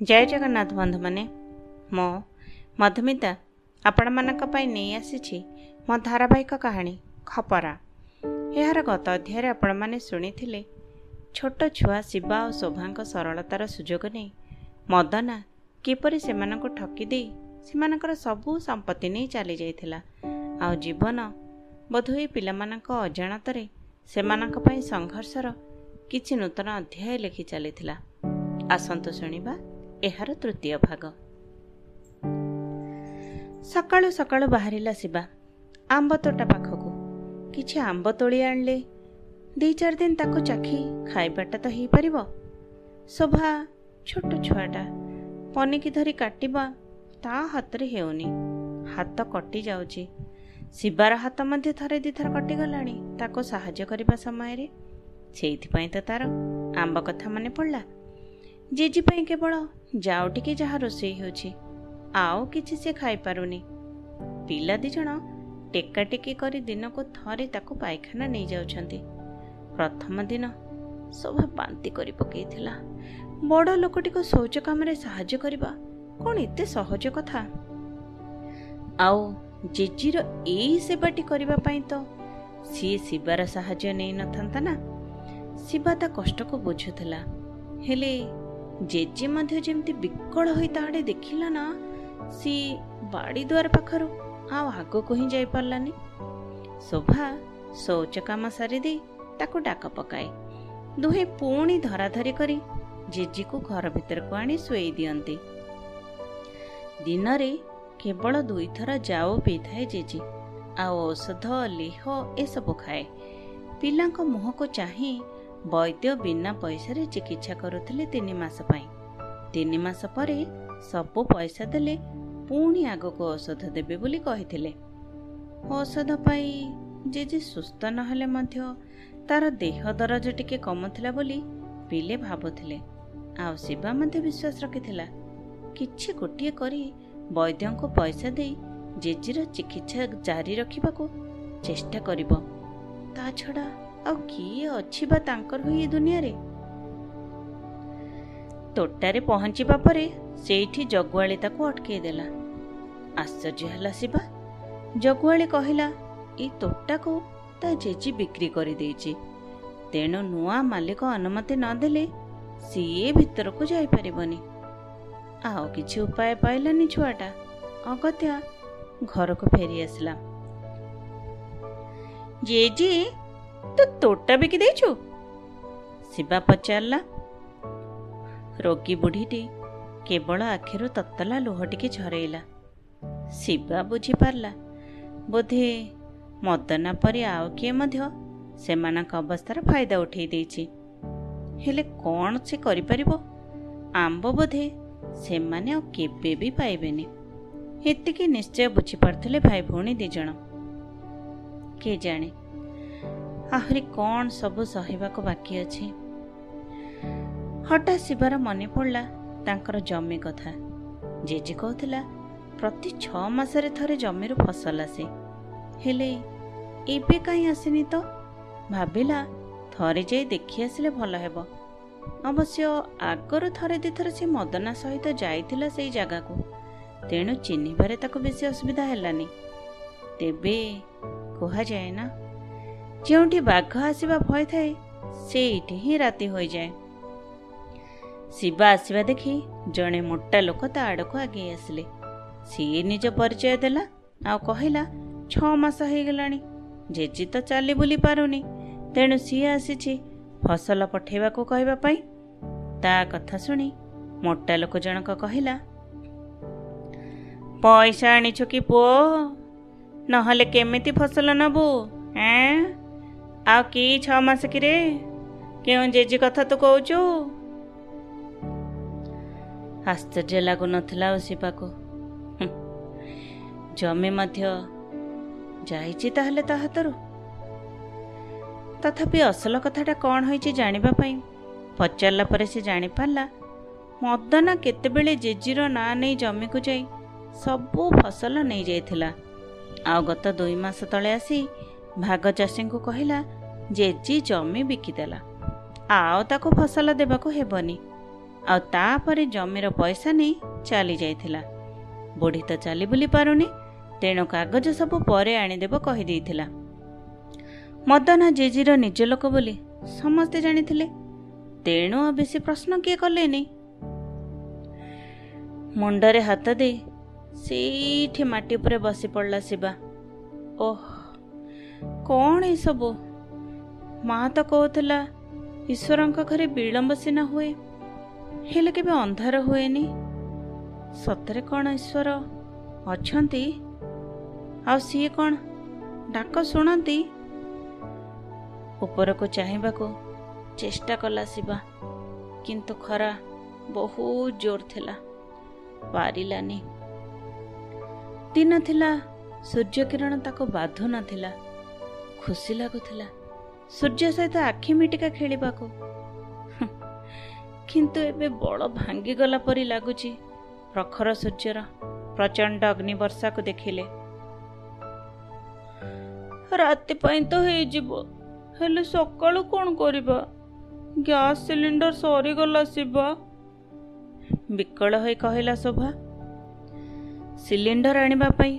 ଜୟ ଜଗନ୍ନାଥ ବନ୍ଧୁମାନେ ମୁଁ ମଧୁମିତା ଆପଣମାନଙ୍କ ପାଇଁ ନେଇ ଆସିଛି ମୋ ଧାରାବାହିକ କାହାଣୀ ଖପରା ଏହାର ଗତ ଅଧ୍ୟାୟରେ ଆପଣମାନେ ଶୁଣିଥିଲେ ଛୋଟ ଛୁଆ ଶିବା ଓ ଶୋଭାଙ୍କ ସରଳତାର ସୁଯୋଗ ନେଇ ମଦନା କିପରି ସେମାନଙ୍କୁ ଠକି ଦେଇ ସେମାନଙ୍କର ସବୁ ସମ୍ପତ୍ତି ନେଇ ଚାଲିଯାଇଥିଲା ଆଉ ଜୀବନ ବୋଧହୁଏ ପିଲାମାନଙ୍କ ଅଜାଣତରେ ସେମାନଙ୍କ ପାଇଁ ସଂଘର୍ଷର କିଛି ନୂତନ ଅଧ୍ୟାୟ ଲେଖି ଚାଲିଥିଲା ଆସନ୍ତୁ ଶୁଣିବା ଏହାର ତୃତୀୟ ଭାଗ। ସକାଳୁ ସକାଳୁ ବାହାରିଲା ଶିବା ଆମ୍ବ ତୋଟା ପାଖକୁ। କିଛି ଆମ୍ବ ତୋଳି ଆଣିଲେ ଦୁଇ ଚାରି ଦିନ ତାକୁ ଚାଖି ଖାଇବାଟା ତ ହେଇପାରିବ। ଶୋଭା ଛୋଟ ଛୁଆଟା ପନିକି ଧରି କାଟିବା ତା ହାତରେ ହେଉନି। ହାତ କଟି ଯାଉଛି। ଶିବାର ହାତ ମଧ୍ୟ ଥରେ ଦୁଇଥର କଟିଗଲାଣି। ତାକୁ ସାହାଯ୍ୟ କରିବା ସମୟରେ ସେଇଥିପାଇଁ ତ ତାର ଆମ୍ବ କଥା ମନେ ପଡ଼ିଲା। ଜେଜି ପାଇଁ କେବଳ ଯାଉ ଟିକେ ଯାହା ରୋଷେଇ ହେଉଛି ଆଉ କିଛି ସେ ଖାଇପାରୁନି। ପିଲା ଦି ଜଣ ଟେକା ଟେକି କରି ଦିନକୁ ଥରେ ତାକୁ ପାଇଖାନା ନେଇଯାଉଛନ୍ତି ପ୍ରଥମ ଦିନ ଶୋଭା ବାନ୍ତି କରି ପକେଇଥିଲା। ବଡ଼ ଲୋକଟିକୁ ଶୌଚ କାମରେ ସାହାଯ୍ୟ କରିବା କ'ଣ ଏତେ ସହଜ କଥା? ଆଉ ଜେଜିର ଏଇ ସେବାଟି କରିବା ପାଇଁ ତ ସିଏ ଶିବାର ସାହାଯ୍ୟ ନେଇନଥାନ୍ତା ନା? ଶିବା ତା କଷ୍ଟକୁ ବୁଝୁଥିଲା। ହେଲେ ଜେଜେ ମଧ୍ୟ ଯେମିତି ବିକଳ ହୋଇ ତା ଆଡ଼େ ଦେଖିଲା ନା ସିଏ ବାଡ଼ି ଦୁଆର ପାଖରୁ ଆଉ ଆଗକୁ ହିଁ ଯାଇପାରିଲାନି ଶୋଭା ଶୌଚ କାମ ସାରିଦେଇ ତାକୁ ଡାକ ପକାଏ। ଦୁହେଁ ପୁଣି ଧରାଧରି କରି ଜେଜିକୁ ଘର ଭିତରକୁ ଆଣି ଶୋଇ ଦିଅନ୍ତି। ଦିନରେ କେବଳ ଦୁଇଥର ଯାଉ ପିଇଥାଏ ଜେଜି ଆଉ ଔଷଧ ଲିହ ଏସବୁ ଖାଏ। ପିଲାଙ୍କ ମୁହଁକୁ ଚାହିଁ ବୈଦ୍ୟ ବିନା ପଇସାରେ ଚିକିତ୍ସା କରୁଥିଲେ ତିନି ମାସ ପାଇଁ। ତିନି ମାସ ପରେ ସବୁ ପଇସା ଦେଲେ ପୁଣି ଆଗକୁ ଔଷଧ ଦେବେ ବୋଲି କହିଥିଲେ। ଔଷଧ ପାଇଁ ଜେଜେ ସୁସ୍ଥ ନହେଲେ ମଧ୍ୟ ତାର ଦେହ ଦରଜ ଟିକେ କମୁଥିଲା ବୋଲି ପିଲେ ଭାବୁଥିଲେ। ଆଉ ଶିବା ମଧ୍ୟ ବିଶ୍ୱାସ ରଖିଥିଲା କିଛି ଗୋଟିଏ କରି ବୈଦ୍ୟଙ୍କୁ ପଇସା ଦେଇ ଜେଜେର ଚିକିତ୍ସା ଜାରି ରଖିବାକୁ ଚେଷ୍ଟା କରିବ। ତା ଛଡ଼ା ଆଉ କିଏ ଅଛି ବା ତାଙ୍କର ଏ ଦୁନିଆରେ? ତୋଟାରେ ପହଞ୍ଚିବା ପରେ ସେଇଠି ଜଗୁଆଳି ତାକୁ ଅଟକେଇ ଦେଲା। ଆଶ୍ଚର୍ଯ୍ୟ ହେଲା ଶିବା ଜଗୁଆଳି କହିଲା ଏଇ ତୋଟାକୁ ତା ଜେଜି ବିକ୍ରି କରିଦେଇଛି। ତେଣୁ ନୂଆ ମାଲିକ ଅନୁମତି ନଦେଲେ ସିଏ ଭିତରକୁ ଯାଇପାରିବନି। ଆଉ କିଛି ଉପାୟ ପାଇଲାନି ଛୁଆଟା। ଅଗତ୍ୟା ଘରକୁ ଫେରି ଆସିଲା ଜେଜି ତୁ ତୋଟା ବିକି ଦେଇଛୁ? ଶିବା ପଚାରିଲା ରୋଗୀ ବୁଢ଼ୀଟି କେବଳ ଆଖିରୁ ତତଲା ଲୁହ ଟିକେ ଝରେଇଲା। ଶିବା ବୁଝିପାରିଲା ବୋଧେ ମଦନା ପରି ଆଉ କିଏ ମଧ୍ୟ ସେମାନଙ୍କ ଅବସ୍ଥାର ଫାଇଦା ଉଠେଇ ଦେଇଛି। ହେଲେ କ'ଣ ସେ କରିପାରିବ? ଆମ୍ବ ବୋଧେ ସେମାନେ ଆଉ କେବେ ବି ପାଇବେନି। ଏତିକି ନିଶ୍ଚୟ ବୁଝିପାରୁଥିଲେ ଭାଇ ଭଉଣୀ ଦି ଜଣ। କିଏ ଜାଣେ ଆହୁରି କ'ଣ ସବୁ ସହିବାକୁ ବାକି ଅଛି? ହଠାତ୍ ଶିବାର ମନେ ପଡ଼ିଲା ତାଙ୍କର ଜମି କଥା। ଜେଜେ କହୁଥିଲା ପ୍ରତି ଛଅ ମାସରେ ଥରେ ଜମିରୁ ଫସଲ ଆସେ। ହେଲେ ଏବେ କାହିଁ ଆସିନି ତ? ଭାବିଲା ଥରେ ଯାଇ ଦେଖି ଆସିଲେ ଭଲ ହେବ। ଅବଶ୍ୟ ଆଗରୁ ଥରେ ଦୁଇଥର ସେ ମଦନା ସହିତ ଯାଇଥିଲା ସେଇ ଜାଗାକୁ। ତେଣୁ ଚିହ୍ନିବାରେ ତାକୁ ବେଶୀ ଅସୁବିଧା ହେଲାନି। ତେବେ କୁହାଯାଏ ନା ଯେଉଁଠି ବାଘ ଆସିବା ଭୟ ଥାଏ ସେଇଠି ହିଁ ରାତି ହୋଇଯାଏ। ଶିବା ଆସିବା ଦେଖି ଜଣେ ମୋଟା ଲୋକ ତା ଆଡ଼କୁ ଆଗେଇ ଆସିଲେ। ସିଏ ନିଜ ପରିଚୟ ଦେଲା ଆଉ କହିଲା ଛଅ ମାସ ହେଇଗଲାଣି ଜେଜେ ତ ଚାଲି ବୁଲି ପାରୁନି ତେଣୁ ସିଏ ଆସିଛି ଫସଲ ପଠେଇବାକୁ କହିବା ପାଇଁ। ତା କଥା ଶୁଣି ମୋଟା ଲୋକ ଜଣକ କହିଲା ପଇସା ଆଣିଛୁ କି ପୁଅ? ନହେଲେ କେମିତି ଫସଲ ନେବୁ ଏଁ ଆଉ କି ଛଅ ମାସ କିରେ? କେଉଁ ଜେଜେ କଥା ତୁ କହୁଛୁ? ଆଶ୍ଚର୍ଯ୍ୟ ଲାଗୁନଥିଲା ଆଉ ଶିବାକୁ ଜମି ମଧ୍ୟ ଯାଇଛି ତାହେଲେ ତା ହାତରୁ? ତଥାପି ଅସଲ କଥାଟା କ'ଣ ହେଇଛି ଜାଣିବା ପାଇଁ? ପଚାରିଲା ପରେ ସେ ଜାଣିପାରିଲା ମଦନା କେତେବେଳେ ଜେଜିର ନାଁ ନେଇ ଜମିକୁ ଯାଇ ସବୁ ଫସଲ ନେଇଯାଇଥିଲା। ଆଉ ଗତ ଦୁଇ ମାସ ତଳେ ଆସି ଭାଗ ଚାଷୀଙ୍କୁ କହିଲା ଜେଜି ଜମି ବିକିଦେଲା। ଆଉ ତାକୁ ଫସଲ ଦେବାକୁ ହେବନି। ଆଉ ତାପରେ ଜମିର ପଇସା ନେଇ ଚାଲି ଯାଇଥିଲା ବୁଢ଼ୀ ତ ଚାଲି ବୁଲି ପାରୁନି ତେଣୁ କାଗଜ ସବୁ ପରେ ଆଣିଦେବ କହିଦେଇଥିଲା। ମଦନା ଜେଜିର ନିଜ ଲୋକ ବୋଲି ସମସ୍ତେ ଜାଣିଥିଲେ। ତେଣୁ ଆଉ ବେଶୀ ପ୍ରଶ୍ନ କିଏ କଲେନି। ମୁଣ୍ଡରେ ହାତ ଦେଇ ସେଇଠି ମାଟି ଉପରେ ବସି ପଡ଼ିଲା ଶିବା। ଓହ କ'ଣ ଏସବୁ? ମା ତ କହୁଥିଲା ଈଶ୍ୱରଙ୍କ ଘରେ ବିଳମ୍ବ ସିନା ହୁଏ ହେଲେ କେବେ ଅନ୍ଧାର ହୁଏନି? ସତରେ କ'ଣ ଈଶ୍ୱର ଅଛନ୍ତି? ଆଉ ସିଏ କ'ଣ ଡାକ ଶୁଣନ୍ତି? ଉପରକୁ ଚାହିଁବାକୁ ଚେଷ୍ଟା କଲା ଶିବା କିନ୍ତୁ ଖରା ବହୁତ ଜୋର ଥିଲା ପାରିଲାନି। ଦିନ ଥିଲା ସୂର୍ଯ୍ୟ କିରଣ ତାକୁ ବାଧୁ ନଥିଲା ଖୁସି ଲାଗୁଥିଲା। ସୂର୍ଯ୍ୟ ସହିତ ଆଖି ମିଟିକା ଖେଳିବାକୁ। କିନ୍ତୁ ଏବେ ବଳ ଭାଙ୍ଗିଗଲା ପରି ଲାଗୁଛି ପ୍ରଖର ସୂର୍ଯ୍ୟର ପ୍ରଚଣ୍ଡ ଅଗ୍ନିବର୍ଷାକୁ ଦେଖିଲେ। ରାତି ପାଇଁ ତ ହେଇଯିବ ହେଲେ ସକାଳୁ କ'ଣ କରିବା? ଗ୍ୟାସ୍ ସିଲିଣ୍ଡର ସରିଗଲା ଶିବା। ବିକଳ ହୋଇ କହିଲା ଶୋଭା ସିଲିଣ୍ଡର ଆଣିବା ପାଇଁ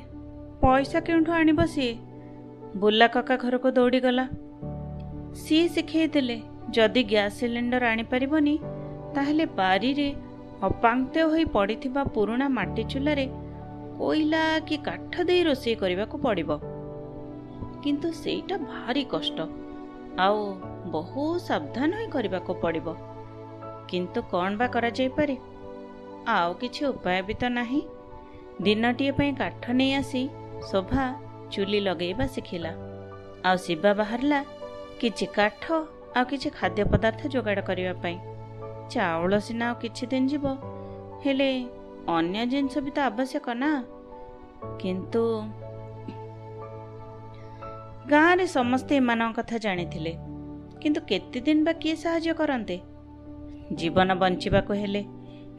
ପଇସା କେଉଁଠୁ ଆଣିବ ସିଏ? ବୁଲା କକା ଘରକୁ ଦୌଡ଼ିଗଲା। ସିଏ ଶିଖେଇଥିଲେ ଯଦି ଗ୍ୟାସ୍ ସିଲିଣ୍ଡର ଆଣିପାରିବନି ତାହେଲେ ବାରିରେ ଅପାଙ୍କ୍ତ ହୋଇ ପଡ଼ିଥିବା ପୁରୁଣା ମାଟି ଚୁଲାରେ କୋଇଲା କି କାଠ ଦେଇ ରୋଷେଇ କରିବାକୁ ପଡ଼ିବ। କିନ୍ତୁ ସେଇଟା ଭାରି କଷ୍ଟ। ଆଉ ବହୁ ସାବଧାନ ହୋଇ କରିବାକୁ ପଡ଼ିବ। କିନ୍ତୁ କ'ଣ ବା କରାଯାଇପାରେ? ଆଉ କିଛି ଉପାୟ ବି ତ ନାହିଁ। ଦିନଟିଏ ପାଇଁ କାଠ ନେଇ ଆସି ଶୋଭା ଚୁଲି ଲଗେଇବା ଶିଖିଲା। ଆଉ ଶିବା ବାହାରିଲା କିଛି କାଠ ଆଉ କିଛି ଖାଦ୍ୟ ପଦାର୍ଥ ଯୋଗାଡ଼ କରିବା ପାଇଁ। ଚାଉଳ ସିନା ଆଉ କିଛି ଦିନ ଯିବ ହେଲେ ଅନ୍ୟ ଜିନିଷ ବି ତ ଆବଶ୍ୟକ ନା? କିନ୍ତୁ ଗାଁରେ ସମସ୍ତେ ଏମାନଙ୍କ କଥା ଜାଣିଥିଲେ। କିନ୍ତୁ କେତେ ଦିନ ବା କିଏ ସାହାଯ୍ୟ କରନ୍ତେ? ଜୀବନ ବଞ୍ଚିବାକୁ ହେଲେ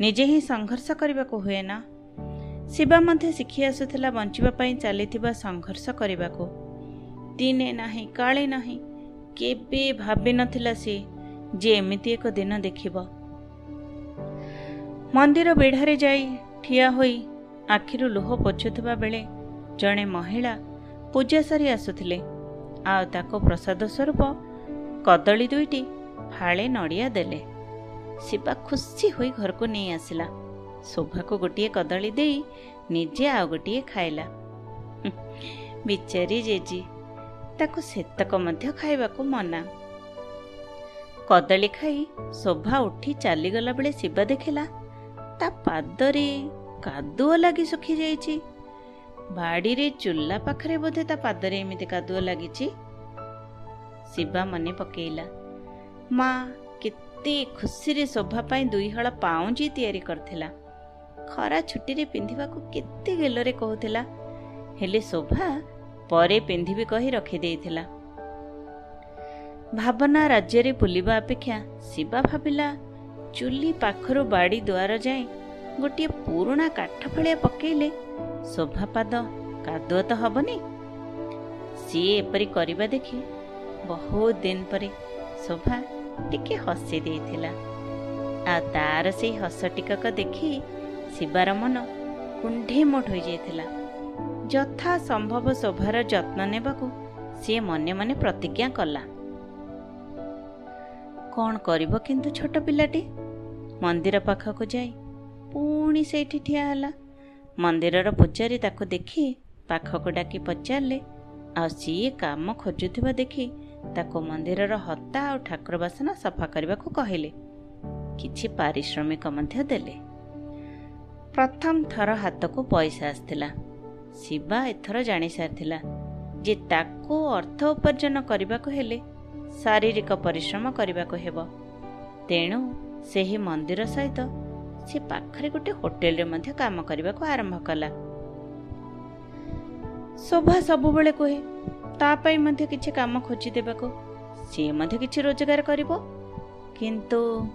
ନିଜେ ହିଁ ସଂଘର୍ଷ କରିବାକୁ ହୁଏ ନା? ଶିବା ମଧ୍ୟ ଶିଖି ଆସୁଥିଲା ବଞ୍ଚିବା ପାଇଁ ଚାଲିଥିବା ସଂଘର୍ଷ କରିବାକୁ। ଦିନେ ନାହିଁ କାଳେ ନାହିଁ କେବେ ଭାବିନଥିଲା ସେ ଯେ ଏମିତି ଏକ ଦିନ ଦେଖିବ। ମନ୍ଦିର ବେଢ଼ାରେ ଯାଇ ଠିଆ ହୋଇ ଆଖିରୁ ଲୁହ ପୋଛୁଥିବା ବେଳେ ଜଣେ ମହିଳା ପୂଜା ସାରି ଆସୁଥିଲେ। ଆଉ ତାକୁ ପ୍ରସାଦ ସ୍ୱରୂପ କଦଳୀ ଦୁଇଟି ଫାଳେ ନଡ଼ିଆ ଦେଲେ। ଶିବା ଖୁସି ହୋଇ ଘରକୁ ନେଇ ଆସିଲା। ଶୋଭାକୁ ଗୋଟିଏ କଦଳୀ ଦେଇ ନିଜେ ଆଉ ଗୋଟିଏ ଖାଇଲା। ବିଚାରୀ ଜେଜି ତାକୁ ସେତକ ମଧ୍ୟ ଖାଇବାକୁ ମନା। କଦଳୀ ଖାଇ ଶୋଭା ଉଠି ଚାଲିଗଲା ବେଳେ ଶିବା ଦେଖିଲା ତା ପାଦରେ କାଦୁଅ ଲାଗି ଶୁଖିଯାଇଛି ବାଡ଼ିରେ ଚୁଲା ପାଖରେ ବୋଧେ ତା ପାଦରେ ଏମିତି କାଦୁଅ ଲାଗିଛି? ଶିବା ମନେ ପକେଇଲା ମା କେତେ ଖୁସିରେ ଶୋଭା ପାଇଁ ଦୁଇହଳ ପାଉଁଜି ତିଆରି କରିଥିଲା। ଖରା ଛୁଟିରେ ପିନ୍ଧିବାକୁ କେତେ ଗେଲରେ କହୁଥିଲା। ହେଲେ ଶୋଭା ପରେ ପିନ୍ଧିବି କହି ରଖିଦେଇଥିଲା। ଭାବନା ରାଜ୍ୟରେ ବୁଲିବା ଅପେକ୍ଷା ଶିବା ଭାବିଲା ଚୁଲି ପାଖରୁ ବାଡ଼ି ଦୁଆର ଯାଏଁ ଗୋଟିଏ ପୁରୁଣା କାଠ ଫଳିଆ ପକେଇଲେ ଶୋଭା ପାଦ କାଦୁଅ ତ ହବନି। ସିଏ ଏପରି କରିବା ଦେଖି ବହୁତ ଦିନ ପରେ ଶୋଭା ଟିକେ ହସି ଦେଇଥିଲା। ଆଉ ତାର ସେଇ ହସ ଟିକକ ଦେଖି ଶିବାର ମନ କୁଣ୍ଢେ ମୋଟ ହୋଇଯାଇଥିଲା। ଯଥା ସମ୍ଭବ ଶୋଭାର ଯତ୍ନ ନେବାକୁ ସିଏ ମନେ ମନେ ପ୍ରତିଜ୍ଞା କଲା। କ'ଣ କରିବ କିନ୍ତୁ ଛୋଟ ପିଲାଟି? ମନ୍ଦିର ପାଖକୁ ଯାଇ ପୁଣି ସେଇଠି ଠିଆ ହେଲା। ମନ୍ଦିରର ପୂଜାରୀ ତାକୁ ଦେଖି ପାଖକୁ ଡାକି ପଚାରିଲେ ଆଉ ସିଏ କାମ ଖୋଜୁଥିବା ଦେଖି ତାକୁ ମନ୍ଦିରର ହତା ଆଉ ଠାକୁର ବାସନ ସଫା କରିବାକୁ କହିଲେ। କିଛି ପାରିଶ୍ରମିକ ମଧ୍ୟ ଦେଲେ। ପ୍ରଥମ ଥର ହାତକୁ ପଇସା ଆସିଥିଲା। ଶିବା ଏଥର ଜାଣିସାରିଥିଲା ଯେ ତାକୁ ଅର୍ଥ ଉପାର୍ଜନ କରିବାକୁ ହେଲେ ଶାରୀରିକ ପରିଶ୍ରମ କରିବାକୁ ହେବ। ତେଣୁ ସେହି ମନ୍ଦିର ସହିତ ସେ ପାଖରେ ଗୋଟେ ହୋଟେଲରେ ମଧ୍ୟ କାମ କରିବାକୁ ଆରମ୍ଭ କଲା। ଶୋଭା ସବୁବେଳେ କୁହେ ତା ପାଇଁ ମଧ୍ୟ କିଛି କାମ ଖୋଜି ଦେବାକୁ। ସିଏ ମଧ୍ୟ କିଛି ରୋଜଗାର କରିବ। କିନ୍ତୁ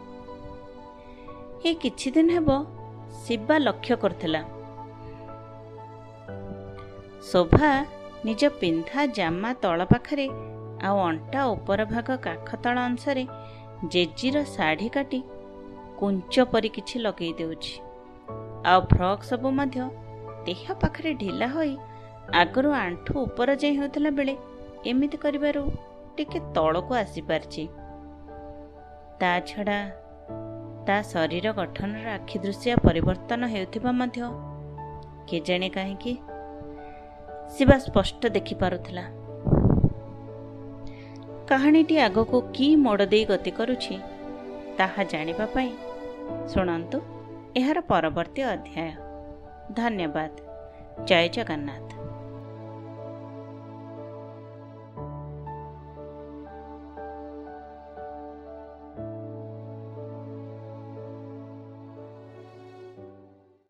ଏ କିଛି ଦିନ ହେବ ଶିବା ଲକ୍ଷ୍ୟ କରୁଥିଲା। ଶୋଭା ନିଜ ପିନ୍ଧା ଜାମା ତଳ ପାଖରେ ଆଉ ଅଣ୍ଟା ଉପର ଭାଗ କାଖ ତଳ ଅଂଶରେ ଜେଜିର ଶାଢ଼ୀ କାଟି କୁଞ୍ଚ ପରି କିଛି ଲଗେଇ ଦେଉଛି। ଆଉ ଫ୍ରକ୍ ସବୁ ମଧ୍ୟ ଦେହ ପାଖରେ ଢିଲା ହୋଇ ଆଗରୁ ଆଣ୍ଠୁ ଉପର ଯାଇ ହେଉଥିଲା ବେଳେ ଏମିତି କରିବାରୁ ଟିକେ ତଳକୁ ଆସିପାରିଛି। ତା ଛଡ଼ା ତା ଶରୀର ଗଠନର ଆଖି ଦୃଶ୍ୟ ପରିବର୍ତ୍ତନ ହେଉଥିବା ମଧ୍ୟ କେଜାଣି କାହିଁକି ଶିବା ସ୍ପଷ୍ଟ ଦେଖିପାରୁଥିଲା। କାହାଣୀଟି ଆଗକୁ କି ମୋଡ଼ ଦେଇ ଗତି କରୁଛି ତାହା ଜାଣିବା ପାଇଁ ଶୁଣନ୍ତୁ ଏହାର ପରବର୍ତ୍ତୀ ଅଧ୍ୟାୟ। ଧନ୍ୟବାଦ। ଜୟ ଜଗନ୍ନାଥ।